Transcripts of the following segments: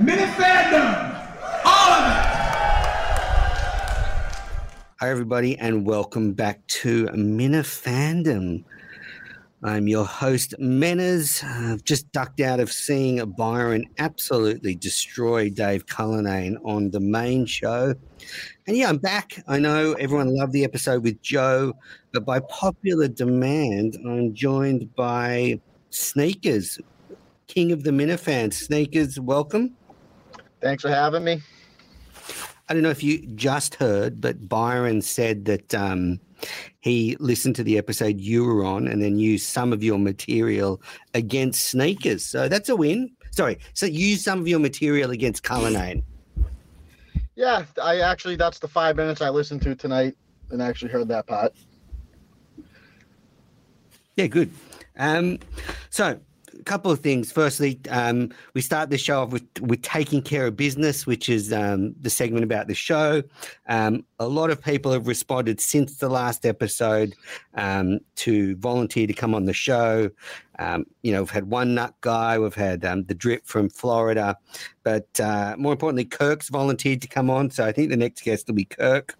Mini fandom. All of it. Hi, everybody, and welcome back to Minifandom. I'm your host, Menas. I've just ducked out of seeing Byron absolutely destroy Dave Cullinane on the main show. And yeah, I'm back. I know everyone loved the episode with Joe, but by popular demand, I'm joined by Sneakers, king of the Minifans. Sneakers, welcome. Thanks for having me. I don't know if you just heard, but Byron said that um, he listened to the episode you were on and then used some of your material against sneakers. So that's a win. Sorry, so use some of your material against Cullinane. Yeah, I actually that's the five minutes I listened to tonight and actually heard that part. Yeah, good. Um, so couple of things. Firstly, um, we start the show off with, with taking care of business, which is um, the segment about the show. Um, a lot of people have responded since the last episode um, to volunteer to come on the show. Um, you know, we've had one nut guy, we've had um, the drip from Florida, but uh, more importantly, Kirk's volunteered to come on. So I think the next guest will be Kirk.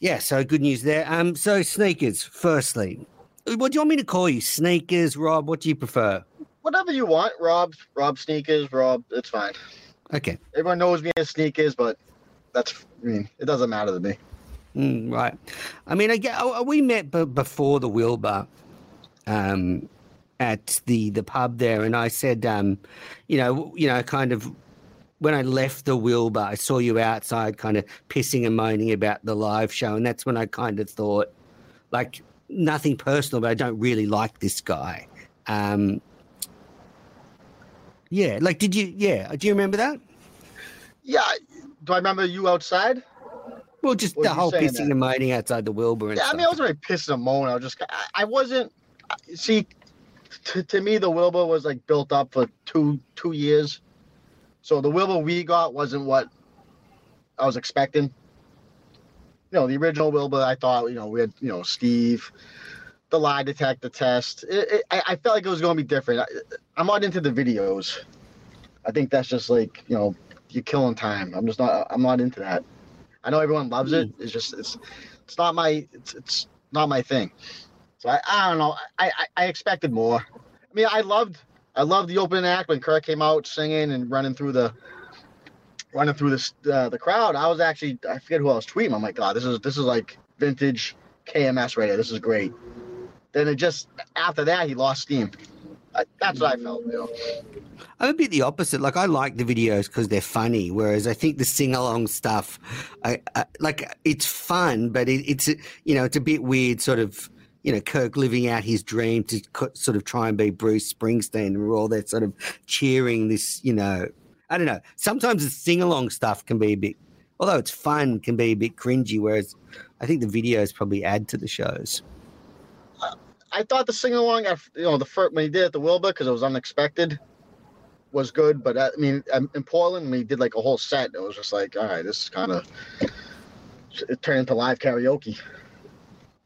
Yeah, so good news there. So sneakers. Firstly, what do you want me to call you? Sneakers, Rob? What do you prefer? Whatever you want, Rob. Rob sneakers, Rob. It's fine. Okay. Everyone knows me as sneakers, but that's I mean, it doesn't matter to me. Mm, right. I mean, I get, oh, we met b- before the Wilbur um, at the the pub there, and I said, um, you know, you know, kind of when I left the Wilbur, I saw you outside, kind of pissing and moaning about the live show, and that's when I kind of thought, like, nothing personal, but I don't really like this guy. Um, yeah, like, did you? Yeah, do you remember that? Yeah. Do I remember you outside? Well, just the whole pissing then? and moaning outside the Wilbur and Yeah, I mean, I wasn't really pissing and moaning. I was just, I, I wasn't. See, to, to me, the Wilbur was like built up for two two years. So the Wilbur we got wasn't what I was expecting. You know, the original Wilbur, I thought, you know, we had, you know, Steve, the lie detector test. It, it, I, I felt like it was going to be different. I, I'm not into the videos. I think that's just like, you know, you're killing time. I'm just not. I'm not into that. I know everyone loves it. Mm. It's just it's it's not my it's, it's not my thing. So I, I don't know. I, I I expected more. I mean, I loved I loved the opening act when Kirk came out singing and running through the running through this uh, the crowd. I was actually I forget who I was tweeting. I'm like, God, this is this is like vintage KMS here. This is great. Then it just after that he lost steam. I, that's what I felt. You know. I'm a bit the opposite. Like I like the videos because they're funny, whereas I think the sing along stuff, I, I like it's fun, but it, it's you know it's a bit weird, sort of you know Kirk living out his dream to co- sort of try and be Bruce Springsteen, and we're all there sort of cheering this. You know, I don't know. Sometimes the sing along stuff can be a bit, although it's fun, can be a bit cringy. Whereas I think the videos probably add to the shows. I thought the sing along, you know, the first when he did it at the Wilbur because it was unexpected, was good. But uh, I mean, um, in Portland, when he did like a whole set, it was just like, all right, this is kind of it turned into live karaoke.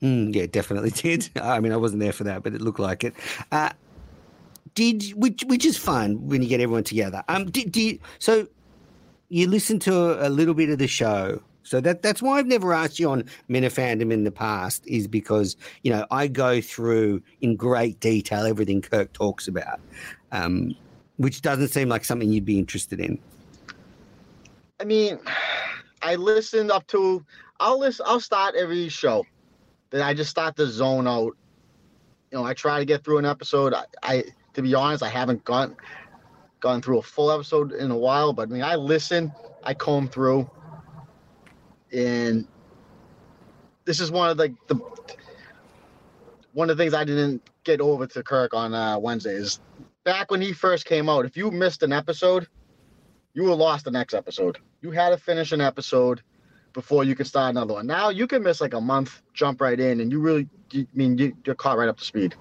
Mm, yeah, definitely did. I mean, I wasn't there for that, but it looked like it. Uh, did which which is fun when you get everyone together. Um, did, did so you listen to a little bit of the show. So that that's why I've never asked you on Minifandom in the past is because you know I go through in great detail everything Kirk talks about, um, which doesn't seem like something you'd be interested in. I mean, I listened up to. I'll listen. I'll start every show. Then I just start to zone out. You know, I try to get through an episode. I to be honest, I haven't gone gone through a full episode in a while. But I mean, I listen. I comb through, and this is one of the the one of the things I didn't get over to Kirk on uh, Wednesday is back when he first came out. If you missed an episode, you were lost the next episode. You had to finish an episode before you could start another one. Now you can miss like a month, jump right in, and you really, I mean, you, you're caught right up to speed.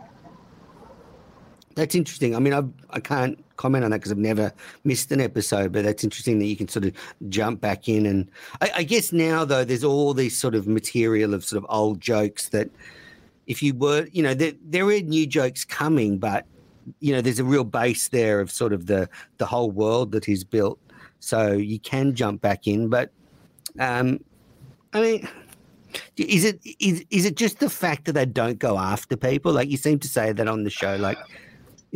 That's interesting. I mean, I I can't comment on that because I've never missed an episode, but that's interesting that you can sort of jump back in. And I, I guess now though, there's all these sort of material of sort of old jokes that if you were, you know, there there are new jokes coming, but you know, there's a real base there of sort of the the whole world that he's built. So you can jump back in, but um, I mean, is it is is it just the fact that they don't go after people? Like you seem to say that on the show. Like,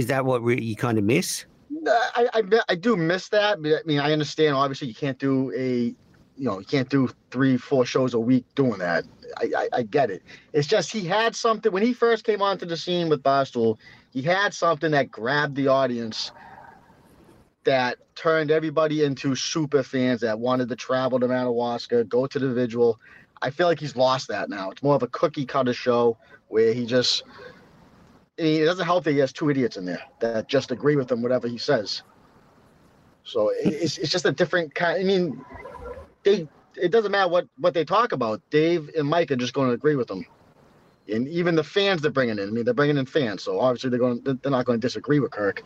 is that what you kind of miss? I, I I do miss that. I mean, I understand. Obviously, you can't do a, you know, you can't do three, four shows a week doing that. I, I, I get it. It's just he had something when he first came onto the scene with Barstool. He had something that grabbed the audience, that turned everybody into super fans that wanted to travel to Madawaska, go to the vigil. I feel like he's lost that now. It's more of a cookie cutter show where he just It doesn't help that he has two idiots in there that just agree with him whatever he says. So it's, it's just a different kind. I mean, they it doesn't matter what what they talk about. Dave and Mike are just going to agree with them, and even the fans they're bringing in. I mean, they're bringing in fans, so obviously they're going they're not going to disagree with Kirk.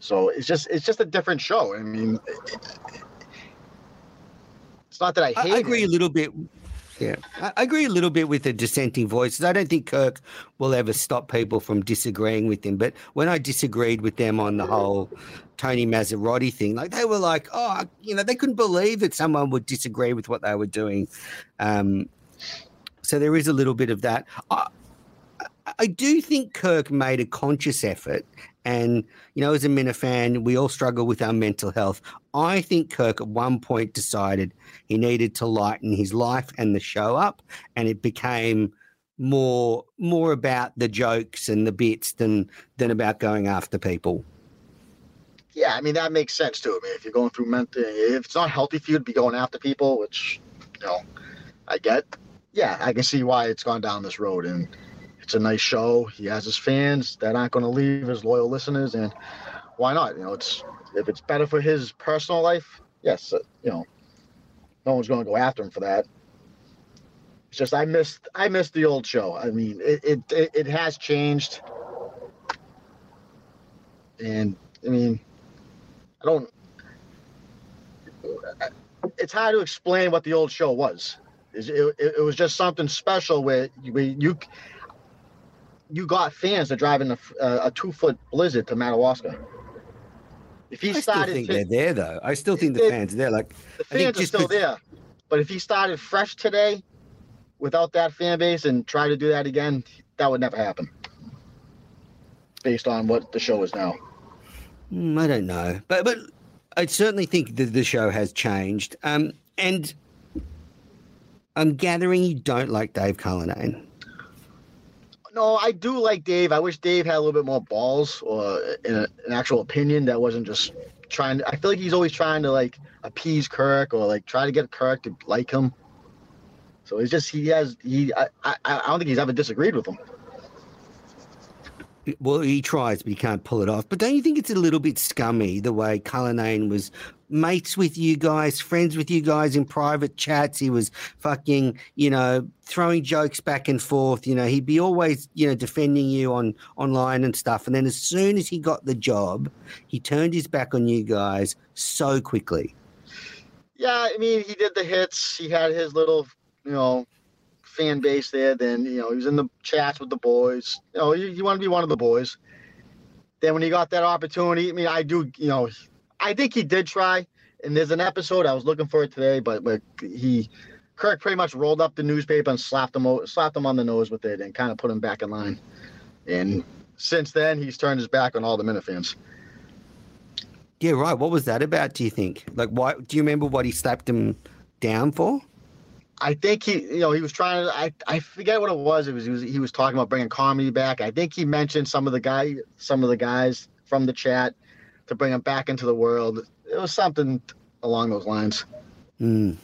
So it's just it's just a different show. I mean, it's not that I hate. I agree it. a little bit. Yeah, I agree a little bit with the dissenting voices. I don't think Kirk will ever stop people from disagreeing with him. But when I disagreed with them on the whole Tony Massarotti thing, like they were like, oh, you know, they couldn't believe that someone would disagree with what they were doing. Um, so there is a little bit of that. I, I do think Kirk made a conscious effort. And, you know, as a Minifan, we all struggle with our mental health. I think Kirk at one point decided he needed to lighten his life and the show up, and it became more more about the jokes and the bits than than about going after people. Yeah, I mean that makes sense too. I mean, if you're going through mental, if it's not healthy for you to be going after people, which you know, I get. Yeah, I can see why it's gone down this road, and it's a nice show. He has his fans that aren't going to leave, his loyal listeners, and why not? You know, it's if it's better for his personal life, yes, uh, you know, no one's going to go after him for that. It's just I missed I missed the old show. I mean, it it it, it has changed, and I mean, I don't. It's hard to explain what the old show was. It, it, it was just something special where you, where you you got fans that driving a, a two foot blizzard to Madawaska. If he I still think to- they're there though. I still think the It- fans are there. Like the I think fans are still be- there. But if he started fresh today, without that fan base, and tried to do that again, that would never happen. Based on what the show is now. Mm, I don't know, but but I certainly think that the show has changed. Um, and I'm gathering you don't like Dave Cullinane. No, I do like Dave. I wish Dave had a little bit more balls or an, an actual opinion that wasn't just trying to. I feel like he's always trying to like appease Kirk or like try to get Kirk to like him. So it's just he has he. I I, I don't think he's ever disagreed with him. Well, he tries, but he can't pull it off. But don't you think it's a little bit scummy the way Cullinane was mates with you guys, friends with you guys in private chats? He was fucking, you know, throwing jokes back and forth. You know, he'd be always, you know, defending you on online and stuff. And then as soon as he got the job, he turned his back on you guys so quickly. Yeah, I mean he did the hits. He had his little you know fan base there. Then you know he was in the chats with the boys. You know you, you want to be one of the boys. Then when he got that opportunity, I mean I do you know I think he did try. And there's an episode I was looking for it today, but but he Kirk pretty much rolled up the newspaper and slapped him slapped him on the nose with it and kind of put him back in line. And since then he's turned his back on all the Minifans. Yeah, right. What was that about, do you think? Like, why? Do you remember what he slapped him down for? I think he, you know, he was trying to. I, I forget what it was. It was he was he was talking about bringing comedy back. I think he mentioned some of the guy, some of the guys from the chat to bring them back into the world. It was something along those lines. Mm.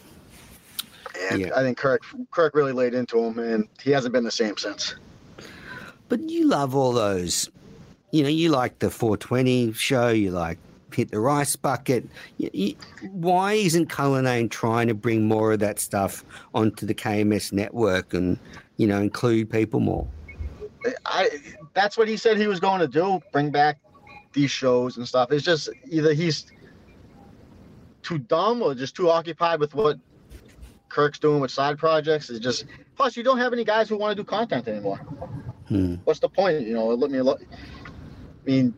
And Yeah. I think Kirk Kirk really laid into him, and he hasn't been the same since. But you love all those. You know, you like the 420 show. You like hit the rice bucket. Why isn't Cullinane trying to bring more of that stuff onto the KMS network and you know include people more? I that's what he said he was going to do. Bring back these shows and stuff. It's just either he's too dumb or just too occupied with what Kirk's doing with side projects. It's just plus you don't have any guys who want to do content anymore. Hmm. What's the point? You know, let me look. I mean,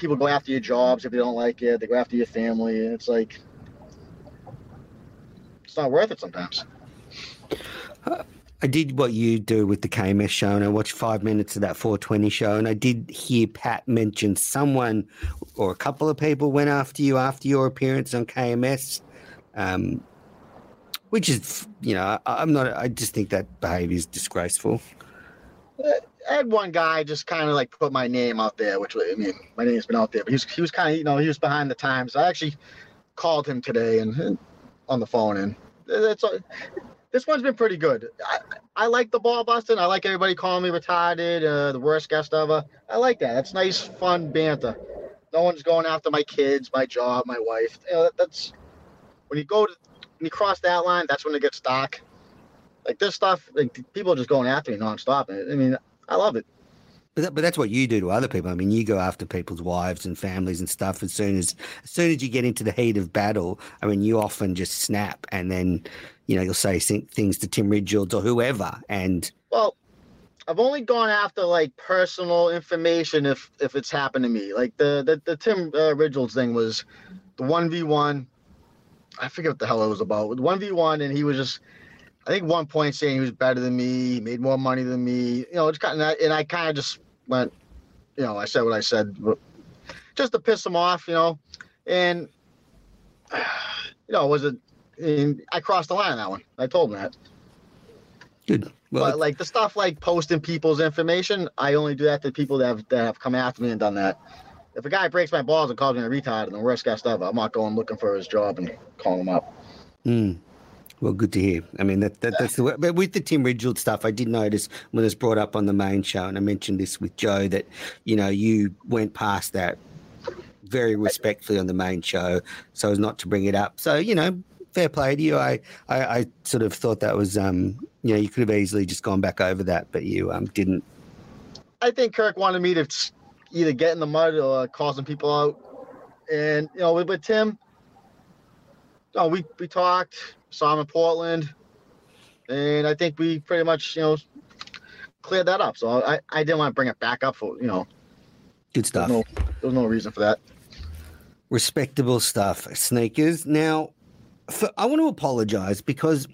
people go after your jobs if they don't like it. They go after your family, and it's like it's not worth it sometimes. I did what you do with the KMS show, and I watched five minutes of that 420 show, and I did hear Pat mention someone or a couple of people went after you after your appearance on KMS, um, which is, you know, I, I'm not. I just think that behaviour is disgraceful. Had one guy just kind of like put my name out there, which I mean, my name's been out there, but he was he was kind of you know he was behind the times. I actually called him today and, on the phone, and it's this one's been pretty good. I, I like the ball busting. I like everybody calling me retarded, uh, the worst guest ever. I like that. That's nice, fun banter. No one's going after my kids, my job, my wife. You know, that, that's when you go to when you cross that line. That's when it gets dark. Like this stuff, like people are just going after me nonstop. I mean, I love it. But that, but that's what you do to other people. I mean, you go after people's wives and families and stuff as soon as as soon as you get into the heat of battle. I mean, you often just snap and then you know you'll say things to Tim Ridgels or whoever. And well, I've only gone after like personal information if if it's happened to me. Like the the, the Tim uh, thing was the one v one. I forget what the hell it was about. One v one, and he was just I think one point saying he was better than me, he made more money than me. You know, it's kind of, and I kind of just went, you know, I said what I said, just to piss him off, you know, and you know, was it? I crossed the line on that one. I told him that. Good. Well, but like the stuff like posting people's information, I only do that to people that have that have come after me and done that. If a guy breaks my balls and calls me a retard and the worst guy ever, I'm not going looking for his job and calling him up. Mm. Well, good to hear. I mean, that, that that's the way. But with the Tim Ridgels stuff, I did notice when it was brought up on the main show, and I mentioned this with Joe that you know you went past that very respectfully on the main show, so as not to bring it up. So you know, fair play to you. I I, I sort of thought that was um you know you could have easily just gone back over that, but you um didn't. I think Kirk wanted me to either get in the mud or call some people out, and you know with, with Tim. Oh, we we talked saw him in Portland, and I think we pretty much you know cleared that up. So I, I didn't want to bring it back up for you know. Good stuff. There's no, there's no reason for that. Respectable stuff, sneakers. Now, for, I want to apologize because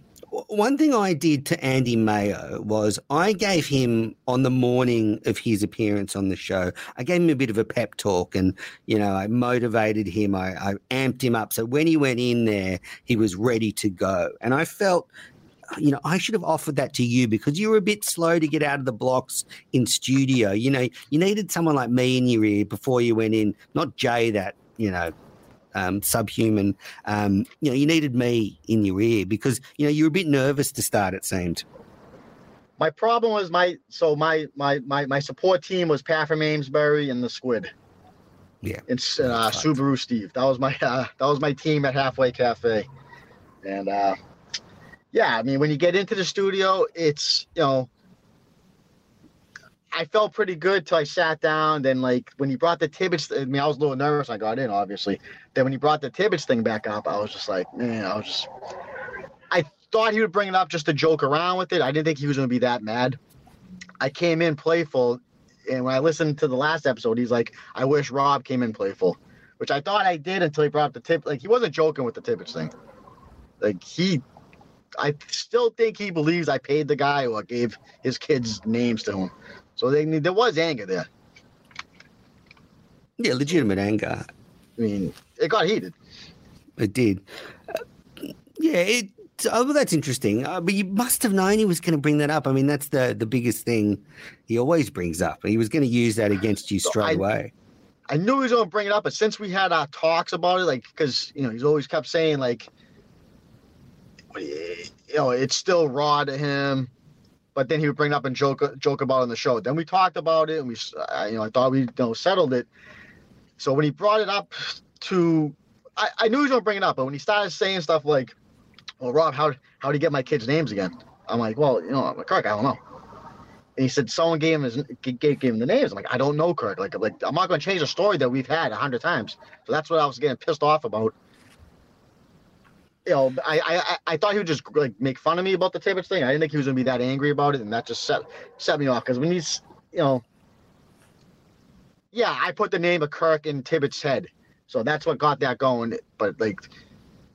one thing I did to Andy Mayo was I gave him on the morning of his appearance on the show, I gave him a bit of a pep talk and, you know, I motivated him, I, I amped him up. So when he went in there, he was ready to go. And I felt you know, I should have offered that to you because you were a bit slow to get out of the blocks in studio. You know, you needed someone like me in your ear before you went in, not Jay, that, you know, um, subhuman. Um, you know, you needed me in your ear because you know you were a bit nervous to start. It seemed. My problem was my so my my my my support team was Pat from Amesbury and the Squid. Yeah, And uh, Subaru Steve. That was my uh, that was my team at Halfway Cafe, and uh, yeah, I mean when you get into the studio, it's you know I felt pretty good till I sat down. Then, like when he brought the Tibbetts, I mean, I was a little nervous. I got in, obviously. Then when he brought the Tibbetts thing back up, I was just like, man, I was just. I thought he would bring it up just to joke around with it. I didn't think he was going to be that mad. I came in playful, and when I listened to the last episode, he's like, "I wish Rob came in playful," which I thought I did until he brought up the tip. Like he wasn't joking with the Tibbetts thing. Like he I still think he believes I paid the guy or gave his kids names to him. So they, there was anger there. Yeah, legitimate anger. I mean, it got heated. It did. Uh, yeah, it. Oh, well, that's interesting. Uh, but you must have known he was going to bring that up. I mean, that's the the biggest thing he always brings up. He was going to use that against you straight so I, away. I knew he was going to bring it up, but since we had our talks about it, like, because you know, he's always kept saying like, you know, it's still raw to him but then he would bring it up and joke joke about it on the show. Then we talked about it, and we, you know, I thought we, you know, settled it. So when he brought it up to, I, I knew he was gonna bring it up, but when he started saying stuff like, "Well, Rob, how how do you get my kids' names again?" I'm like, "Well, you know, I'm like, Kirk, I don't know." And he said someone gave him his gave him the names. I'm like, I don't know, Kirk. Like, like I'm not gonna change a story that we've had a hundred times. So that's what I was getting pissed off about you know, I, I I thought he would just like make fun of me about the Tibbetts thing. I didn't think he was gonna be that angry about it, and that just set set me off. Because when he's, you know, yeah, I put the name of Kirk in Tibbetts' head, so that's what got that going. But like,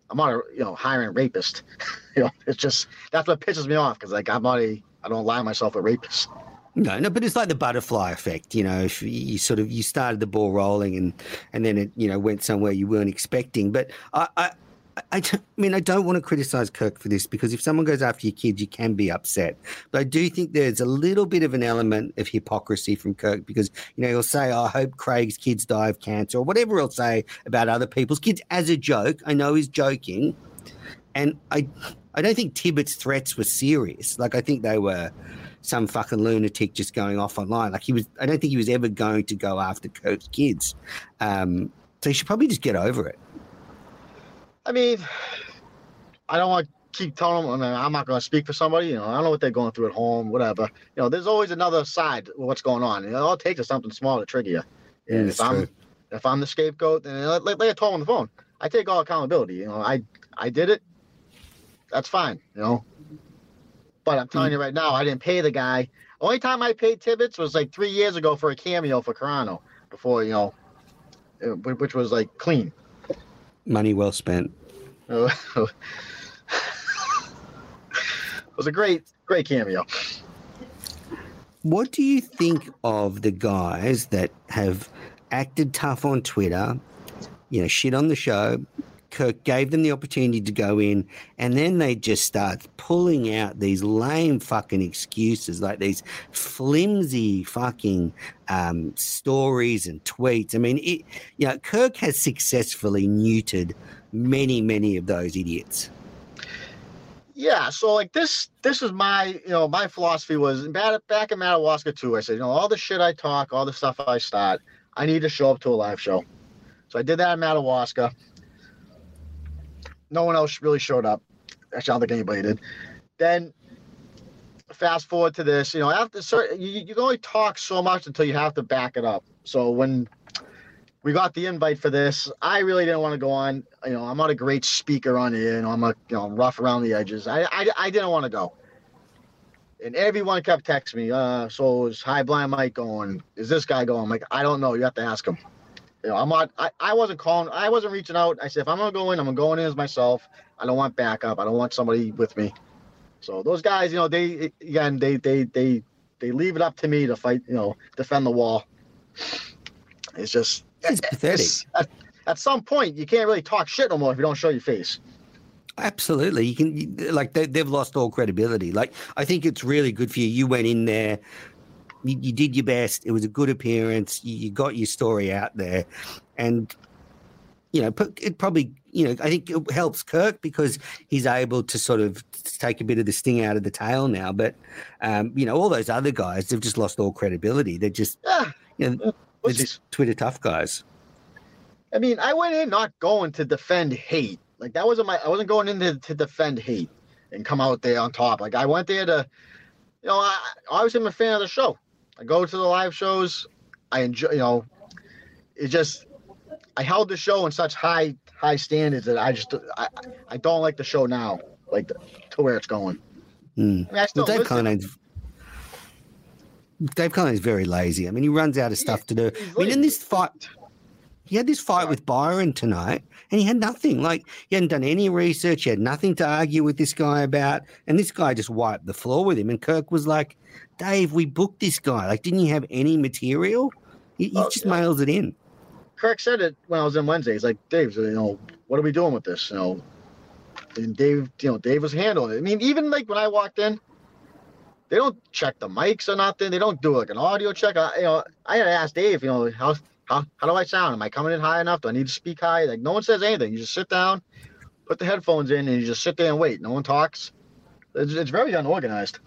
I'm not a you know hiring rapist. you know, it's just that's what pisses me off because like I'm not a I don't lie myself a rapist. No, no, but it's like the butterfly effect, you know. If you sort of you started the ball rolling and and then it you know went somewhere you weren't expecting. But I I, I, I mean I don't want to criticize Kirk for this because if someone goes after your kids, you can be upset. But I do think there's a little bit of an element of hypocrisy from Kirk because you know he'll say, oh, "I hope Craig's kids die of cancer" or whatever he'll say about other people's kids as a joke. I know he's joking, and I I don't think Tibbetts' threats were serious. Like I think they were some fucking lunatic just going off online. Like he was, I don't think he was ever going to go after Kirk's kids. Um, so he should probably just get over it. I mean, I don't want to keep telling them. I mean, I'm not going to speak for somebody. You know, I don't know what they're going through at home, whatever. You know, there's always another side of what's going on. You know, all it takes is something small to trigger you. And That's if I'm true. if I'm the scapegoat, then like, like I told on the phone, I take all accountability. You know, I I did it. That's fine. You know. But I'm telling mm. you right now, I didn't pay the guy. Only time I paid Tibbetts was like three years ago for a cameo for Carano. Before you know, which was like clean. Money well spent. it was a great, great cameo. What do you think of the guys that have acted tough on Twitter, you know, shit on the show? Kirk gave them the opportunity to go in, and then they just start pulling out these lame fucking excuses, like these flimsy fucking um, stories and tweets. I mean, it, you know, Kirk has successfully neutered many, many of those idiots. Yeah, so like this, this is my, you know, my philosophy was back back in Madawaska too. I said, you know, all the shit I talk, all the stuff I start, I need to show up to a live show. So I did that in Madawaska. No one else really showed up. Actually, I don't think anybody did. Then fast forward to this, you know, after certain, you, you can only talk so much until you have to back it up. So when we got the invite for this, I really didn't want to go on. You know, I'm not a great speaker on here. You know, I'm a you know I'm rough around the edges. I I, I didn't want to go. And everyone kept texting me. Uh, so is High Blind Mike going? Is this guy going? I'm like, I don't know. You have to ask him. You know, I'm not. I, I wasn't calling. I wasn't reaching out. I said, if I'm gonna go in, I'm gonna go in as myself. I don't want backup. I don't want somebody with me. So those guys, you know, they again, they they they they leave it up to me to fight. You know, defend the wall. It's just It's pathetic. at, at some point, you can't really talk shit no more if you don't show your face. Absolutely, you can like they, they've lost all credibility. Like I think it's really good for you. You went in there, you, you did your best. It was a good appearance. You, you got your story out there, and you know it probably you know I think it helps Kirk because he's able to sort of take a bit of the sting out of the tail now. But um, you know all those other guys, they've just lost all credibility. They're just you know they're just Twitter tough guys. I mean, I went in not going to defend hate. Like that wasn't my. I wasn't going in to, to defend hate and come out there on top. Like I went there to, you know, I, I was a fan of the show. I go to the live shows. I enjoy. You know, it just. I held the show in such high high standards that I just I, I don't like the show now, like to where it's going. Hmm. I mean, I Well, Dave. Conan's Dave Conan's very lazy. I mean, he runs out of stuff to do. I mean, in this fight, he had this fight with Byron tonight, and he had nothing. Like he hadn't done any research. He had nothing to argue with this guy about, and this guy just wiped the floor with him. And Kirk was like, "Dave, we booked this guy. Like, didn't you have any material? He, he Oh, just yeah. mails it in." Kirk said it when I was in Wednesday. He's like, Dave, you know, what are we doing with this? You know, and Dave, you know, Dave was handling it. I mean, even like when I walked in, they don't check the mics or nothing. They don't do like an audio check. I, you know, I had to ask Dave, you know, how how how do I sound? Am I coming in high enough? Do I need to speak high? Like no one says anything. You just sit down, put the headphones in, and you just sit there and wait. No one talks. It's, it's very unorganized.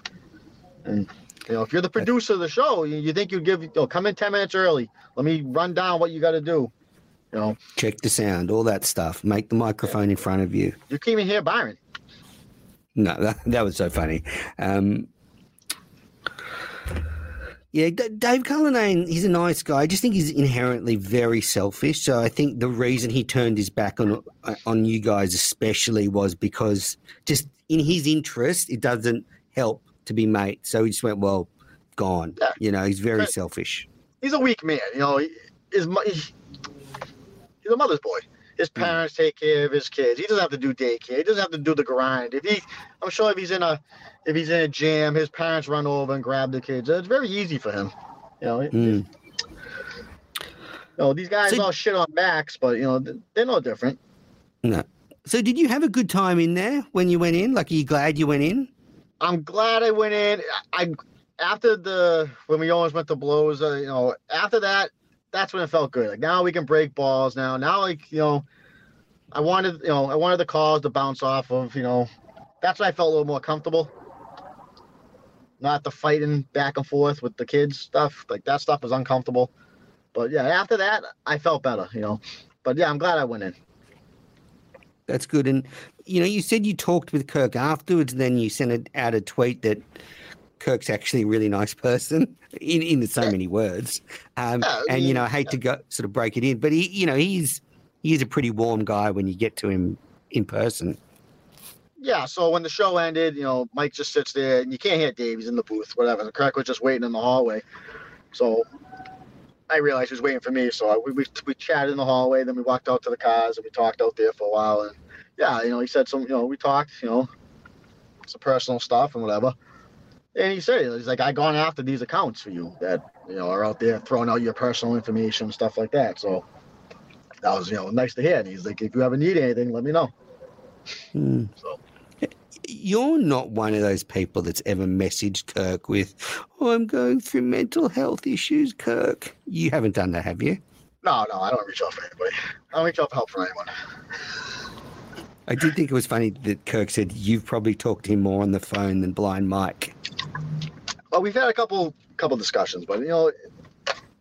And you know, if you're the producer of the show, you, you think you'd give, you know, come in ten minutes early. Let me run down what you got to do. You know, Check the sound, all that stuff. Make the microphone in front of you. you can't even hear Byron. No, that, that was so funny. Um, yeah, D- Dave Cullinane, he's a nice guy. I just think he's inherently very selfish. So I think the reason he turned his back on uh, on you guys, especially, was because just in his interest, it doesn't help to be mate. So he just went, well, gone. Yeah. You know, he's very Right. selfish. He's a weak man. You know, he, his mo- he's a mother's boy. His parents take care of his kids. He doesn't have to do daycare. He doesn't have to do the grind. If he, I'm sure if he's in a, if he's in a jam, his parents run over and grab the kids. It's very easy for him. You know, Mm. you know, these guys So- all shit on Max, but you know, they're no different. No. So did you have a good time in there when you went in? Like, are you glad you went in? I'm glad I went in. I after the when we almost went to blows, uh, you know, after that, that's when it felt good. Like now we can break balls. Now, now like you know, I wanted you know I wanted the calls to bounce off of. You know, that's why I felt a little more comfortable. Not the fighting back and forth with the kids stuff. Like that stuff was uncomfortable. But yeah, after that, I felt better. You know, but yeah, I'm glad I went in. That's good. And you know, you said you talked with Kirk afterwards, and then you sent out a tweet that Kirk's actually a really nice person in in so many words. Um, Yeah, and you know, I hate to go sort of break it in, but he, you know, he's he's a pretty warm guy when you get to him in person. yeah, so when the show ended, you know, Mike just sits there and you can't hear Dave. He's in the booth, whatever. And Kirk was just waiting in the hallway. So I realized he was waiting for me. So I, we, we, we chatted in the hallway. Then we walked out to the cars and we talked out there for a while. And yeah, you know, he said some, you know, we talked, you know, some personal stuff and whatever. And he said, he's like, I've gone after these accounts for you that, you know, are out there throwing out your personal information, and stuff like that. So that was, you know, nice to hear. And he's like, if you ever need anything, let me know. Hmm. So You're not one of those people that's ever messaged Kirk with, "Oh, I'm going through mental health issues." Kirk, you haven't done that, have you? No, no, I don't reach out for anybody. I don't reach out for help for anyone. I did think it was funny that Kirk said you've probably talked to him more on the phone than Blind Mike. Well, we've had a couple couple discussions, but you know,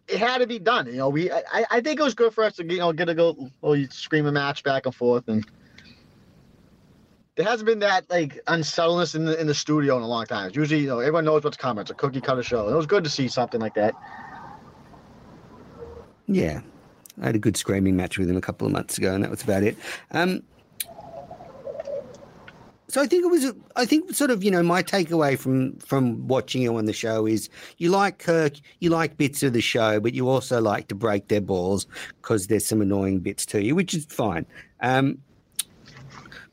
it had to be done. You know, we I, I think it was good for us to you know get a go oh you scream a match back and forth, and there hasn't been that like unsettledness in the in the studio in a long time. It's usually you know everyone knows what's coming. It's a cookie cutter show. And it was good to see something like that. Yeah, I had a good screaming match with him a couple of months ago, and that was about it. Um, so I think it was. I think sort of you know my takeaway from from watching you on the show is you like Kirk, you like bits of the show, but you also like to break their balls because there's some annoying bits to you, which is fine. Um,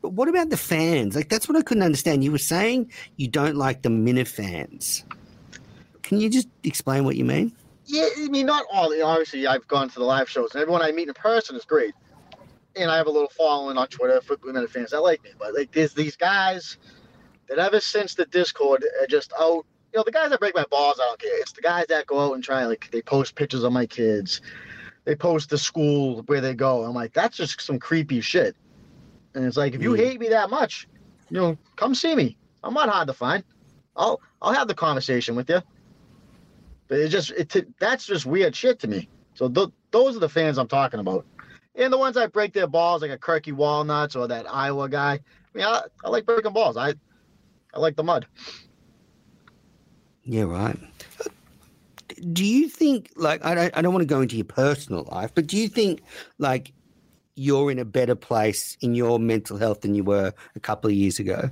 but what about the fans? Like that's what I couldn't understand. You were saying you don't like the Minifans. Can you just explain what you mean? Yeah, I mean not all. Obviously, I've gone to the live shows, and everyone I meet in person is great. And I have a little following on Twitter for Blue women fans that like me. But like, there's these guys that ever since the Discord are just out. You know, the guys that break my balls, I don't care. It's the guys that go out and try like they post pictures of my kids. They post the school where they go. I'm like, that's just some creepy shit. And it's like, if you hate me that much, you know, come see me. I'm not hard to find. I'll I'll have the conversation with you. But it's just it that's just weird shit to me. So th- those are the fans I'm talking about, and the ones that break their balls like a Kirky Walnuts or that Iowa guy. I mean, I, I like breaking balls. I I like the mud. Yeah, right. Do you think, like, I don't, I don't want to go into your personal life, but do you think, like, you're in a better place in your mental health than you were a couple of years ago?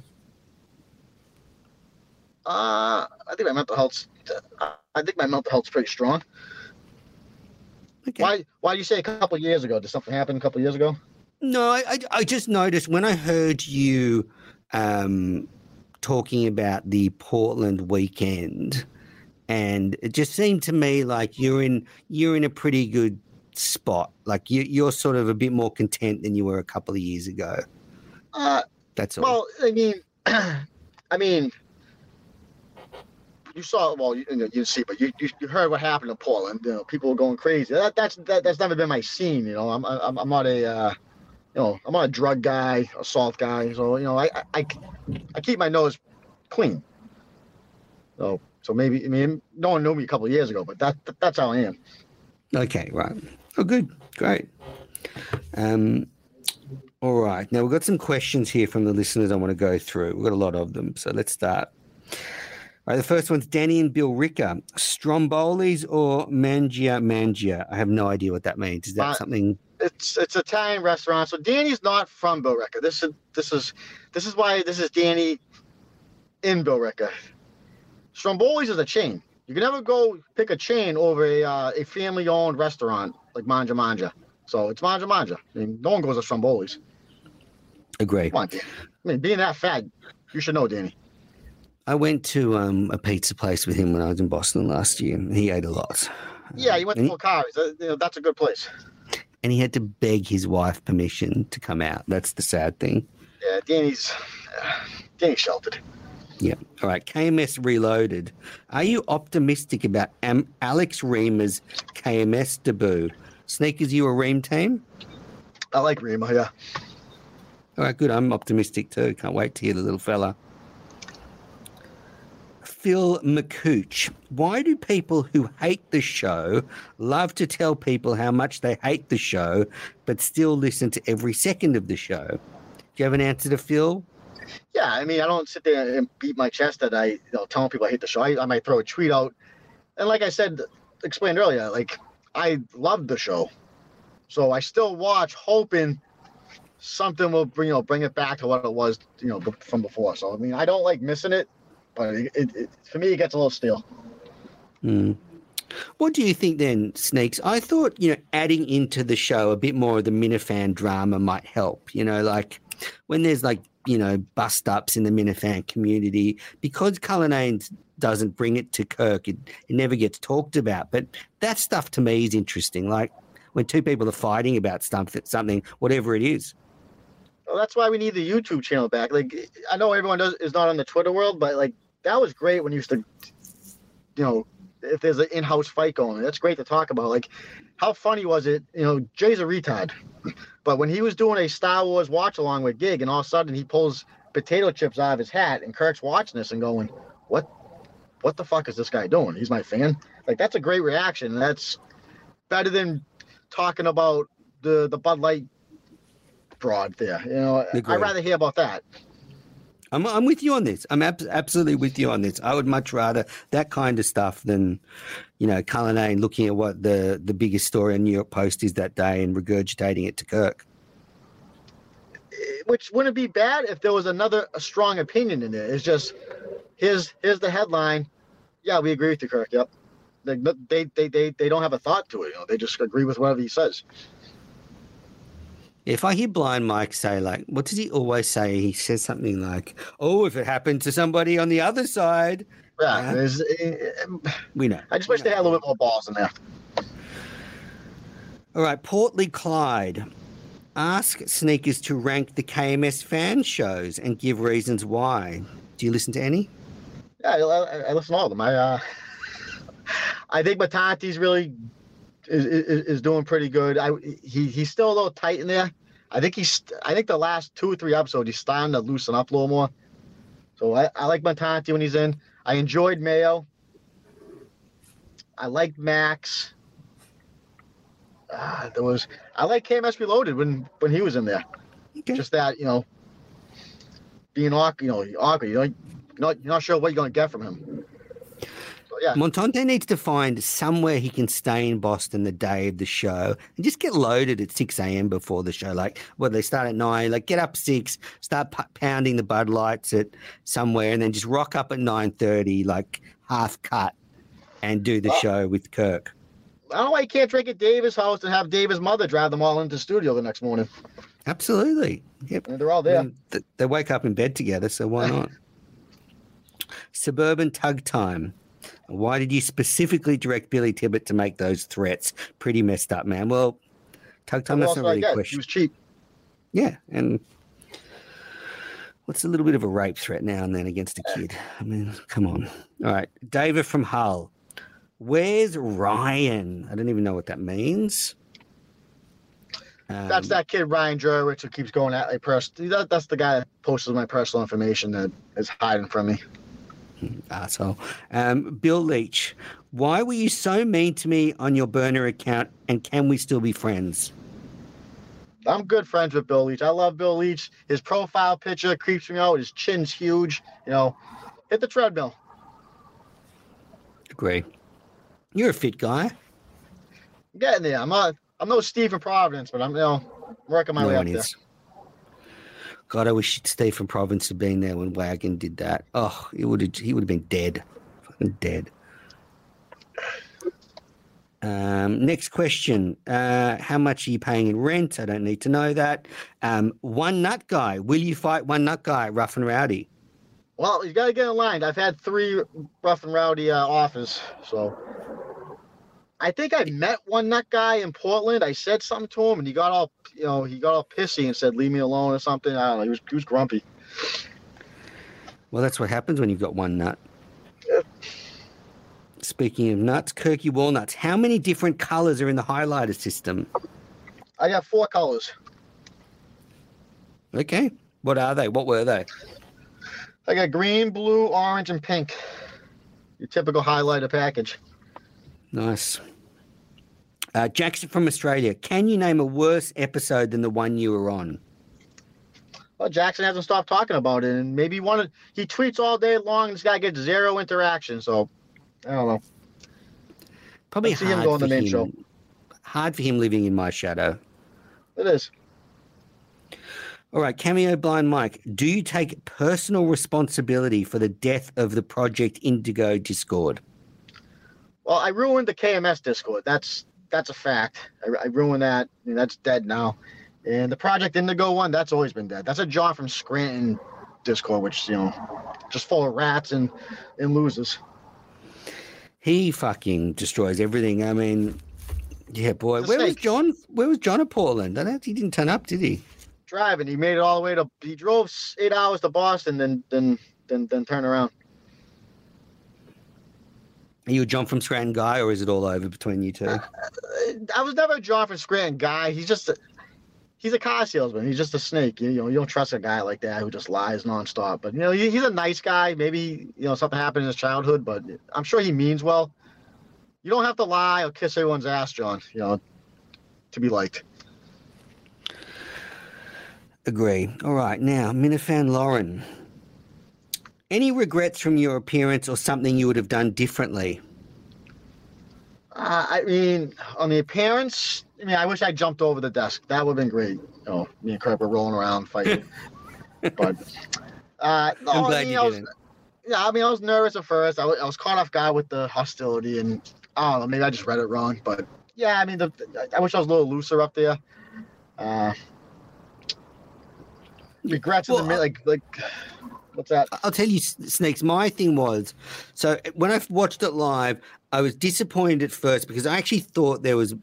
Uh, I think my mental health's. I think my mental health's pretty strong. Okay. Why? Why do you say a couple of years ago? Did something happen a couple of years ago? No, I, I, I just noticed when I heard you um, talking about the Portland weekend, and it just seemed to me like you're in you're in a pretty good spot. Like you, you're sort of a bit more content than you were a couple of years ago. Uh, That's all. well, I mean, I mean, you saw. Well, you, you, didn't see, but you, you you heard what happened in Portland. You know, people were going crazy. That that's that, that's never been my scene. You know, I'm I'm, I'm not a. Uh, you know, I'm not a drug guy, assault guy. So you know, I, I, I, keep my nose clean. So so maybe I mean no one knew me a couple years ago, but that, that that's how I am. Okay, right. Oh, good. Great. Um, all right. Now, we've got some questions here from the listeners I want to go through. We've got a lot of them. So let's start. All right, the first one's Danny and Billerica. Strombolis or Mangia Mangia? I have no idea what that means. Is that Uh, something? It's it's Italian restaurant. So Danny's not from Billerica. This is this is this is why this is Danny in Billerica. Stromboli's is a chain. You can never go pick a chain over a uh, a family owned restaurant like Mangia Mangia. So it's Mangia Mangia. I mean, no one goes to Stromboli's. Agree. Come on, Danny. I mean, being that fat, you should know, Danny. I went to um, a pizza place with him when I was in Boston last year. He ate a lot. Yeah, you went to he- Macari's. You know, that's a good place. and he had to beg his wife permission to come out. That's the sad thing. Yeah, Danny's Danny's sheltered. Yeah. All right. KMS Reloaded. Are you optimistic about um, Alex Reimer's KMS debut? Sneakers, you a Ream team? I like Reimer. Yeah. All right, good. I'm optimistic too. Can't wait to hear the little fella. Phil McCooch. Why do people who hate the show love to tell people how much they hate the show, but still listen to every second of the show? Do you have an answer to Phil? Yeah, I mean, I don't sit there and beat my chest that I, you know, telling people I hate the show. I, I might throw a tweet out, and like I said, explained earlier, like I love the show, so I still watch, hoping something will bring, you know, bring it back to what it was, you know, from before. So I mean, I don't like missing it, but it, it, for me, it gets a little stale. Hmm. What do you think then, Sneaks? I thought, you know, adding into the show a bit more of the Minifan drama might help. You know, like when there's like, you know, bust ups in the Minifan community, because Cullinane doesn't bring it to Kirk, it, it never gets talked about. But that stuff to me is interesting. Like when two people are fighting about something, something whatever it is. Well, that's why we need the YouTube channel back. Like, I know everyone does is not on the Twitter world, but like that was great when you used to, you know, if there's an in-house fight going, that's great to talk about. Like, how funny was it? You know, Jay's a retard, but when he was doing a Star Wars watch along with Gig, and all of a sudden he pulls potato chips out of his hat, and Kirk's watching this and going, "What? What the fuck is this guy doing? He's my fan." Like, that's a great reaction. That's better than talking about the the Bud Light broad there. You know, I'd rather hear about that. I'm, I'm with you on this. I'm ab- absolutely with you on this. I would much rather that kind of stuff than, you know, Cullinane looking at what the, the biggest story on New York Post is that day and regurgitating it to Kirk. Which wouldn't be bad if there was another strong opinion in there. It's just here's here's the headline. Yeah, we agree with you, Kirk. Yep. They they they they, they don't have a thought to it. You know, they just agree with whatever he says. If I hear Blind Mike say, like, what does he always say? He says something like, oh, if it happened to somebody on the other side, Yeah, there's, eh, we know. I just wish they had a little bit more balls in there. All right, Portly Clyde. Ask sneakers to rank the KMS fan shows and give reasons why. Do you listen to any? Yeah, I, I, I listen to all of them. I uh, I think Matanti's really is, is is doing pretty good. I he he's still a little tight in there. I think he's I think the last two or three episodes he's starting to loosen up a little more. So I, I like Matanti when he's in. I enjoyed Mayo. I liked Max. Uh, there was I like KMS Reloaded when when he was in there. Okay. Just that you know being awkward, you know, awkward. You know, you're not you're not sure what you're gonna get from him. Yeah, Montante needs to find somewhere he can stay in Boston the day of the show and just get loaded at 6 a.m. before the show. Like, well, they start at 9, like get up 6, start p- pounding the Bud Lights at somewhere and then just rock up at 9.30, like half cut and do the show with Kirk. I don't know why you can't drink at Davis' house and have Davis' mother drive them all into the studio the next morning. Absolutely. Yep. And they're all there. Th- they wake up in bed together, so why not? Suburban Tug Time. Why did you specifically direct Billy Tibbet to make those threats? Pretty messed up, man. Well, Tug What that's not really a get? He was cheap. Yeah, and what's a little bit of a rape threat now and then against a kid? I mean, come on. All right, David from Hull. Where's Ryan? I don't even know what that means. Um, That's that kid Ryan Jurwitz who keeps going at my personal. That, that's the guy that posts my personal information that is hiding from me. Asshole. Um, Bill Leach, why were you so mean to me on your burner account, and can we still be friends? I'm good friends with Bill Leach. I love Bill Leach. His profile picture creeps me out. His chin's huge. You know, hit the treadmill. Agree. You're a fit guy. I'm getting there. I'm not. I'm no Steve from Providence, but I'm you know working my no way up there. God, I wish Steve from Providence had been there when Wagon did that. Oh, it would have, he would have been dead, fucking dead. Um, next question. Uh, how much are you paying in rent? I don't need to know that. Um, one nut guy. Will you fight one nut guy, rough and rowdy? Well, you got to get line. I've had three rough and rowdy uh, offers, so I think I met one nut guy in Portland. I said something to him, and he got all you know, he got all pissy and said, "Leave me alone" or something. I don't know. He was he was grumpy. Well, that's what happens when you've got one nut. Speaking of nuts, Kirky walnuts. How many different colors are in the highlighter system? I got four colors. Okay. What are they? What were they? I got green, blue, orange, and pink. Your typical highlighter package. Nice. Uh, Jackson from Australia. Can you name a worse episode than the one you were on? Well, Jackson hasn't stopped talking about it, and maybe one wanted. He tweets all day long. This guy gets zero interaction, so I don't know. Probably Let's see him go on the main him. show. Hard for him living in my shadow. It is. All right, Cameo Blind Mike. Do you take personal responsibility for the death of the Project Indigo Discord? Well, I ruined the KMS Discord. That's that's a fact. I, I ruined that. and that's dead now. And the Project Indigo one, that's always been dead. That's a John from Scranton Discord, which you know, just full of rats and and losers. He fucking destroys everything. I mean, yeah, boy. Where was. John? Where was John at Portland? I don't. He didn't turn up, did he? Driving, he made it all the way to. He drove eight hours to Boston, then then then then turn around. Are you a John from Scranton guy, or is it all over between you two? Uh, I was never a John from Scranton guy. He's just a, he's a car salesman. He's just a snake. You, you know, you don't trust a guy like that who just lies nonstop. But you know, he, he's a nice guy. Maybe you know something happened in his childhood, but I'm sure he means well. You don't have to lie or kiss everyone's ass, John. You know, to be liked. Agree. All right, now Minifan Lauren. Any regrets from your appearance or something you would have done differently? Uh, I mean, on the appearance, I mean, I wish I jumped over the desk. That would have been great. You know, me and Kirk were rolling around fighting. but uh, no, I'm I glad mean, you I was, didn't. Yeah, I mean, I was nervous at first. I I was caught off guard with the hostility, and I don't know, maybe I just read it wrong. But yeah, I mean, the, I wish I was a little looser up there. Uh, regrets Well, in the mid, like like what's that? I'll tell you, Snakes. My thing was, so when I watched it live, I was disappointed at first because I actually thought there was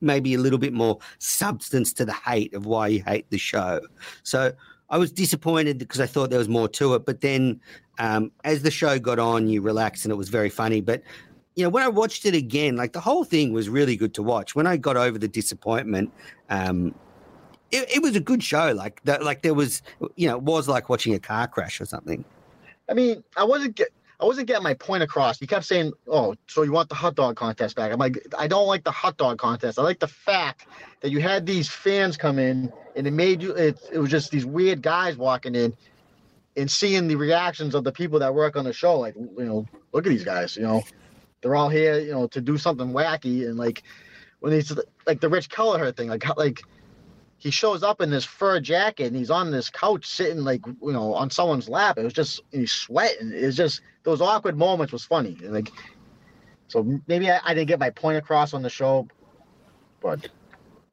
maybe a little bit more substance to the hate of why you hate the show. So I was disappointed because I thought there was more to it. But then, um, as the show got on, you relaxed and it was very funny. But you know, when I watched it again, like the whole thing was really good to watch. When I got over the disappointment, um, it, it was a good show. Like that, like there was, you know, it was like watching a car crash or something. I mean, I wasn't get, I wasn't getting my point across. You kept saying, "Oh, so you want the hot dog contest back?" I'm like, I don't like the hot dog contest. I like the fact that you had these fans come in, and it made you. It, it was just these weird guys walking in, and seeing the reactions of the people that work on the show. Like, you know, look at these guys. You know, they're all here, you know, to do something wacky, and like when he's like the Rich Kelleher thing, like like he shows up in this fur jacket and he's on this couch sitting like you know on someone's lap. It was just he's sweating. It was just those awkward moments was funny. Like so maybe I, I didn't get my point across on the show, but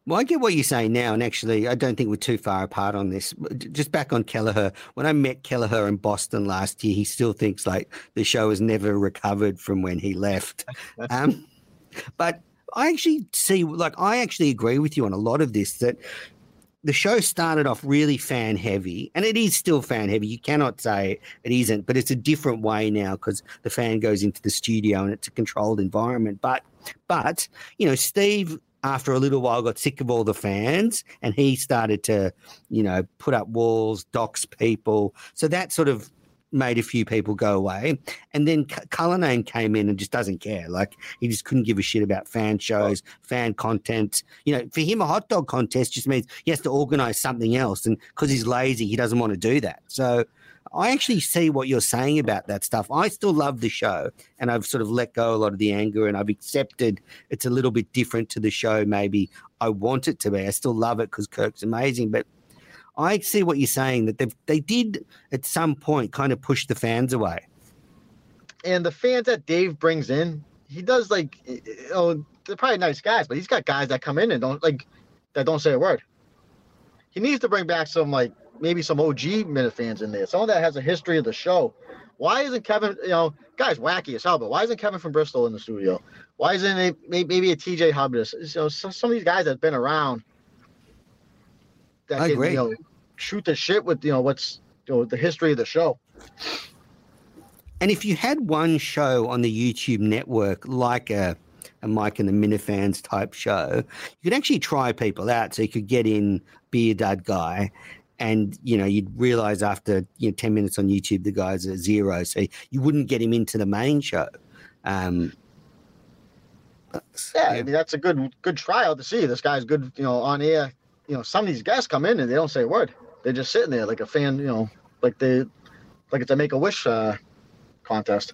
Well, I get what you're saying now, and actually, I don't think we're too far apart on this. Just back on Kelleher, when I met Kelleher in Boston last year, he still thinks like the show has never recovered from when he left. Um, but I actually see, like, I actually agree with you on a lot of this that the show started off really fan heavy, and it is still fan heavy. You cannot say it isn't, but it's a different way now because the fan goes into the studio and it's a controlled environment. But, but you know, Steve after a little while got sick of all the fans and he started to you know put up walls dox people so that sort of made a few people go away. And then C- Cullinane came in and just doesn't care. Like he just couldn't give a shit about fan shows fan content you know for him a hot dog contest just means he has to organize something else. And because he's lazy he doesn't want to do that. So I actually see what you're saying about that stuff. I still love the show and I've sort of let go a lot of the anger and I've accepted it's a little bit different to the show. Maybe I want it to be. I still love it because Kirk's amazing, but I see what you're saying that they they did at some point kind of push the fans away. and the fans that Dave brings in, he does like you know they're probably nice guys, but he's got guys that come in and don't like that don't say a word. He needs to bring back some like maybe some OG Minifans in there. Someone that has a history of the show. Why isn't Kevin? You know, guy's wacky as hell, but why isn't Kevin from Bristol in the studio? Why isn't it maybe a TJ Hubbard? You know, some of these guys that've been around that I can, agree. you know shoot the shit with you know what's you know the history of the show. And if you had one show on the YouTube network, like a, a Mike and the Minifans type show, you could actually try people out. So you could get in Be a Dad Guy, and you know you'd realize after you know ten minutes on YouTube the guy's a zero, so you wouldn't get him into the main show. Um, Yeah, I mean that's a good good trial to see. This guy's good, you know, on air. You know, some of these guests come in and they don't say a word. They're just sitting there like a fan, you know, like they like it's a make a wish uh, contest.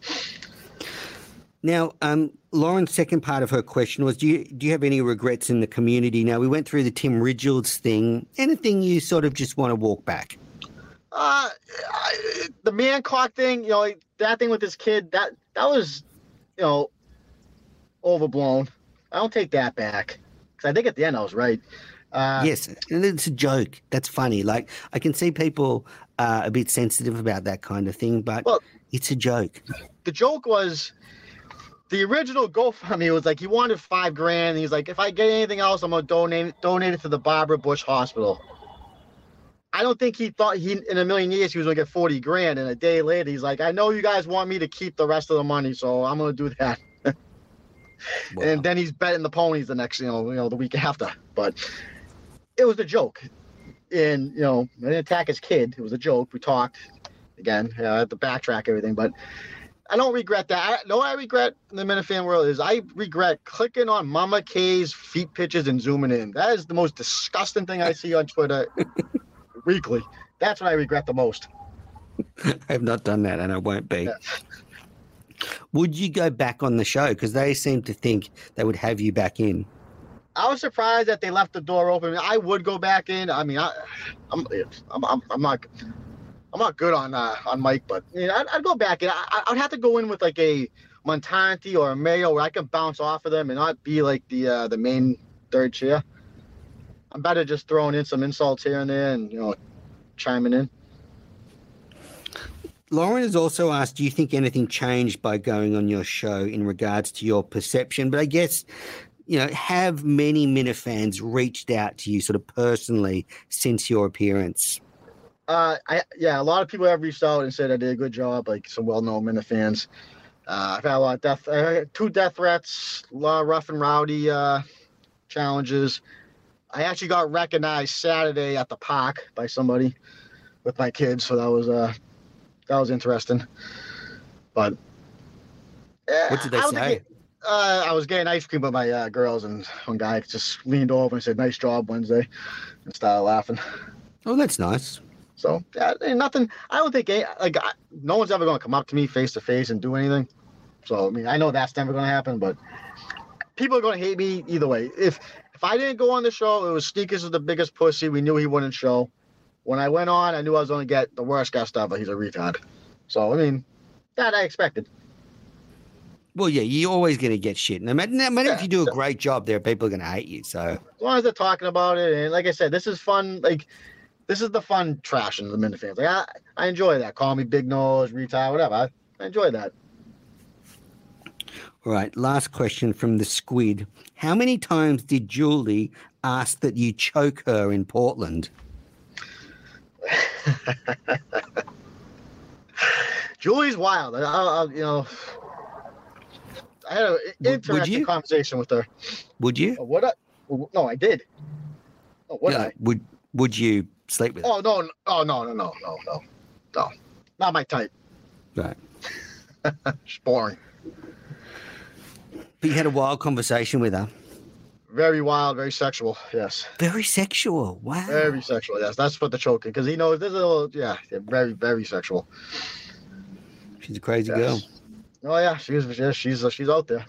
Now, um, Lauren's second part of her question was: Do you do you have any regrets in the community? Now we went through the Tim Ridgeolds thing. Anything you sort of just want to walk back? Uh, I, the man clock thing, you know, that thing with this kid, that that was, you know, overblown. I don't take that back because I think at the end I was right. Uh, yes, it's a joke. That's funny. Like I can see people uh, a bit sensitive about that kind of thing, but Well- it's a joke. the joke was the original GoFundMe was like he wanted five grand. And he's like, if I get anything else, I'm gonna donate donate it to the Barbara Bush Hospital. I don't think he thought he in a million years he was gonna get 40 grand. And a day later, he's like, I know you guys want me to keep the rest of the money, so I'm gonna do that. Wow. And then he's betting the ponies the next, you know, you know, the week after. But it was a joke. And you know, I didn't attack his kid. It was a joke. We talked again. Uh, I had to backtrack everything, but I don't regret that. I, no, I regret in the Minifan world is I regret clicking on Mama K's feet pitches and zooming in. That is the most disgusting thing I see on Twitter weekly. That's what I regret the most. I have not done that, and I won't be. Yeah. Would you go back on the show? Because they seem to think they would have you back in. I was surprised that they left the door open. I would go back in. I mean, I, I'm, I'm, I'm, I'm not, I'm not good on uh, on mic, but you know, I'd, I'd go back in. I, I'd have to go in with like a Montanti or a Mayo where I can bounce off of them and not be like the uh, the main third chair. I'm better just throwing in some insults here and there and you know chiming in. Lauren has also asked, do you think anything changed by going on your show in regards to your perception? But I guess, you know, have many Minifans reached out to you sort of personally since your appearance? Uh, I yeah, a lot of people have reached out and said I did a good job, like some well-known Minifans. Uh, I've had a lot of death, uh, two death threats, a lot of rough and rowdy uh, challenges. I actually got recognized Saturday at the park by somebody with my kids, so that was uh, that was interesting. But What did they say? it- uh, I was getting ice cream with my uh, girls, and one guy just leaned over and said, "Nice job, Wednesday," and started laughing. Oh, that's nice. So yeah, nothing. I don't think any- like I, no one's ever going to come up to me face to face and do anything. So I mean, I know that's never going to happen, but people are going to hate me either way. If if I didn't go on the show, it was Sneakers was the biggest pussy. We knew he wouldn't show. When I went on, I knew I was going to get the worst guest ever. He's a retard. So I mean, that I expected. Well, yeah, you're always going to get shit. No matter, no matter if you do a so- great job, there people are going to hate you. So, As long as they're talking about it, and like I said, this is fun. Like this is the fun trashing of the Minifans. Like I, I enjoy that. Call me big nose, retard, whatever. I, I enjoy that. all right, last question from the squid. How many times did Julie ask that you choke her in Portland? Julie's wild. I, I, you know, I had an would interesting conversation with her. Would you? Uh, What? I, no, I did. Oh, what? Yeah, I? would Would you sleep with her? Oh no! Oh no! No! No! No! No! No! Not my type. Right. She's boring. But you had a wild conversation with her. Very wild. Very sexual. Yes. Very sexual. Wow. Very sexual. Yes. That's what the choking because he knows there's a little. Yeah. yeah, Very very sexual. She's a crazy Yes. girl. Oh yeah. She's yeah, she's she's out there.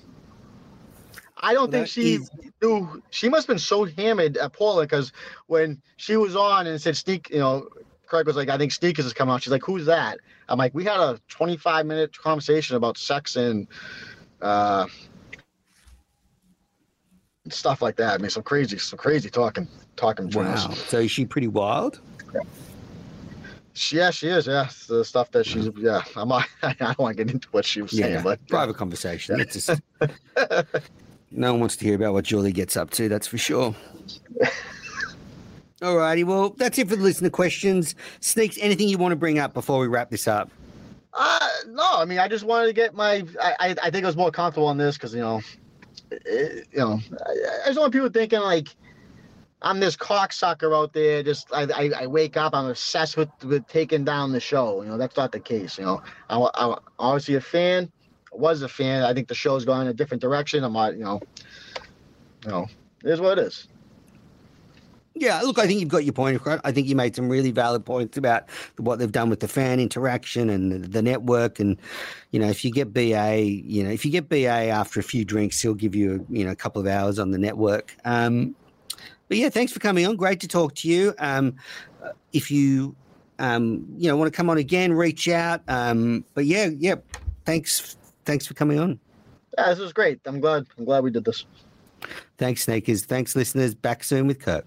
I don't think that she is- knew. She must have been so hammered at Portland because when she was on and said sneak, you know, Craig was like, I think Sneakers is coming out. She's like, Who's that? I'm like, we had a 25 minute conversation about sex and uh, stuff like that. I mean, some crazy, some crazy talking, talking. Wow. So is she pretty wild? She, yeah, she is. Yeah, the stuff that she's. Yeah, I'm not. I don't want to get into what she was saying, but private conversation. It's just no one wants to hear about what Julie gets up to. That's for sure. All righty. Well, that's it for the listener questions. Sneaks, anything you want to bring up before we wrap this up? Uh, no, I mean, I just wanted to get my. I, I, I think I was more comfortable on this because you know, it, you know, I, I just want people thinking like I'm this cocksucker out there. Just I, I, I wake up, I'm obsessed with with taking down the show. You know, that's not the case. You know, I, I, obviously a fan. I was a fan. I think the show's going in a different direction. I'm not, you know, you know, it is what it is. Yeah, look, I think you've got your point. I think you made some really valid points about what they've done with the fan interaction and the, the network. And you know, if you get BA, you know, if you get BA after a few drinks, he'll give you, you know, a couple of hours on the network. Um, but yeah, thanks for coming on. Great to talk to you. Um, if you, um, you know, want to come on again, reach out. Um, but yeah, yeah, thanks, thanks for coming on. Yeah, this was great. I'm glad. I'm glad we did this. Thanks, Sneakers. Thanks, listeners. Back soon with Kurt.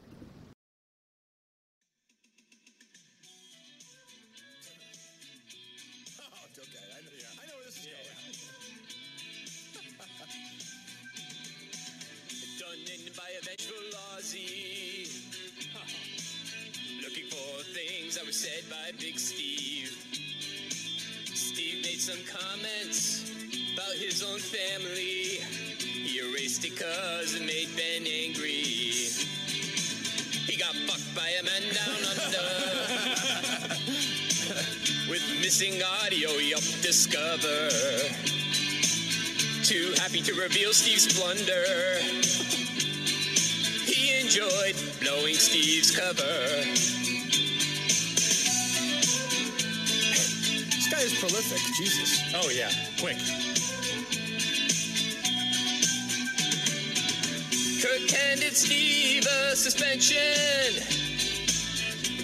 Missing audio, yup, discover. Too happy to reveal Steve's blunder. He enjoyed blowing Steve's cover. This guy is prolific. Jesus. Oh, yeah, quick. Kirk handed Steve a suspension.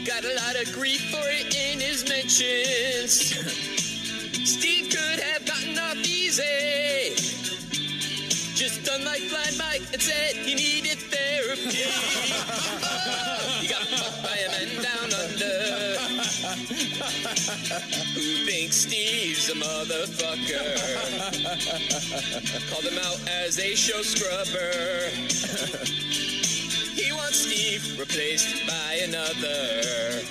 Got a lot of grief for it in his mentions. Steve could have gotten off easy. Just done like Blind Mike and said he needed therapy. Oh, he got fucked by a man down under. Who thinks Steve's a motherfucker? Called him out as a show scrubber. Replaced by another.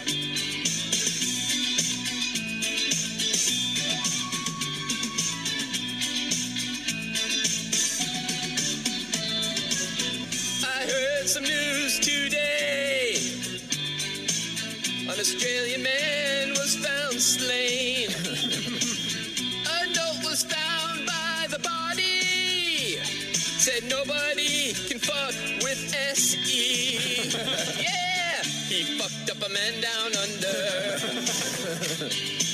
I heard some news today. An Australian man was found slain. A note was found by the body. Said nobody can fuck SE. yeah, he fucked up a man down under.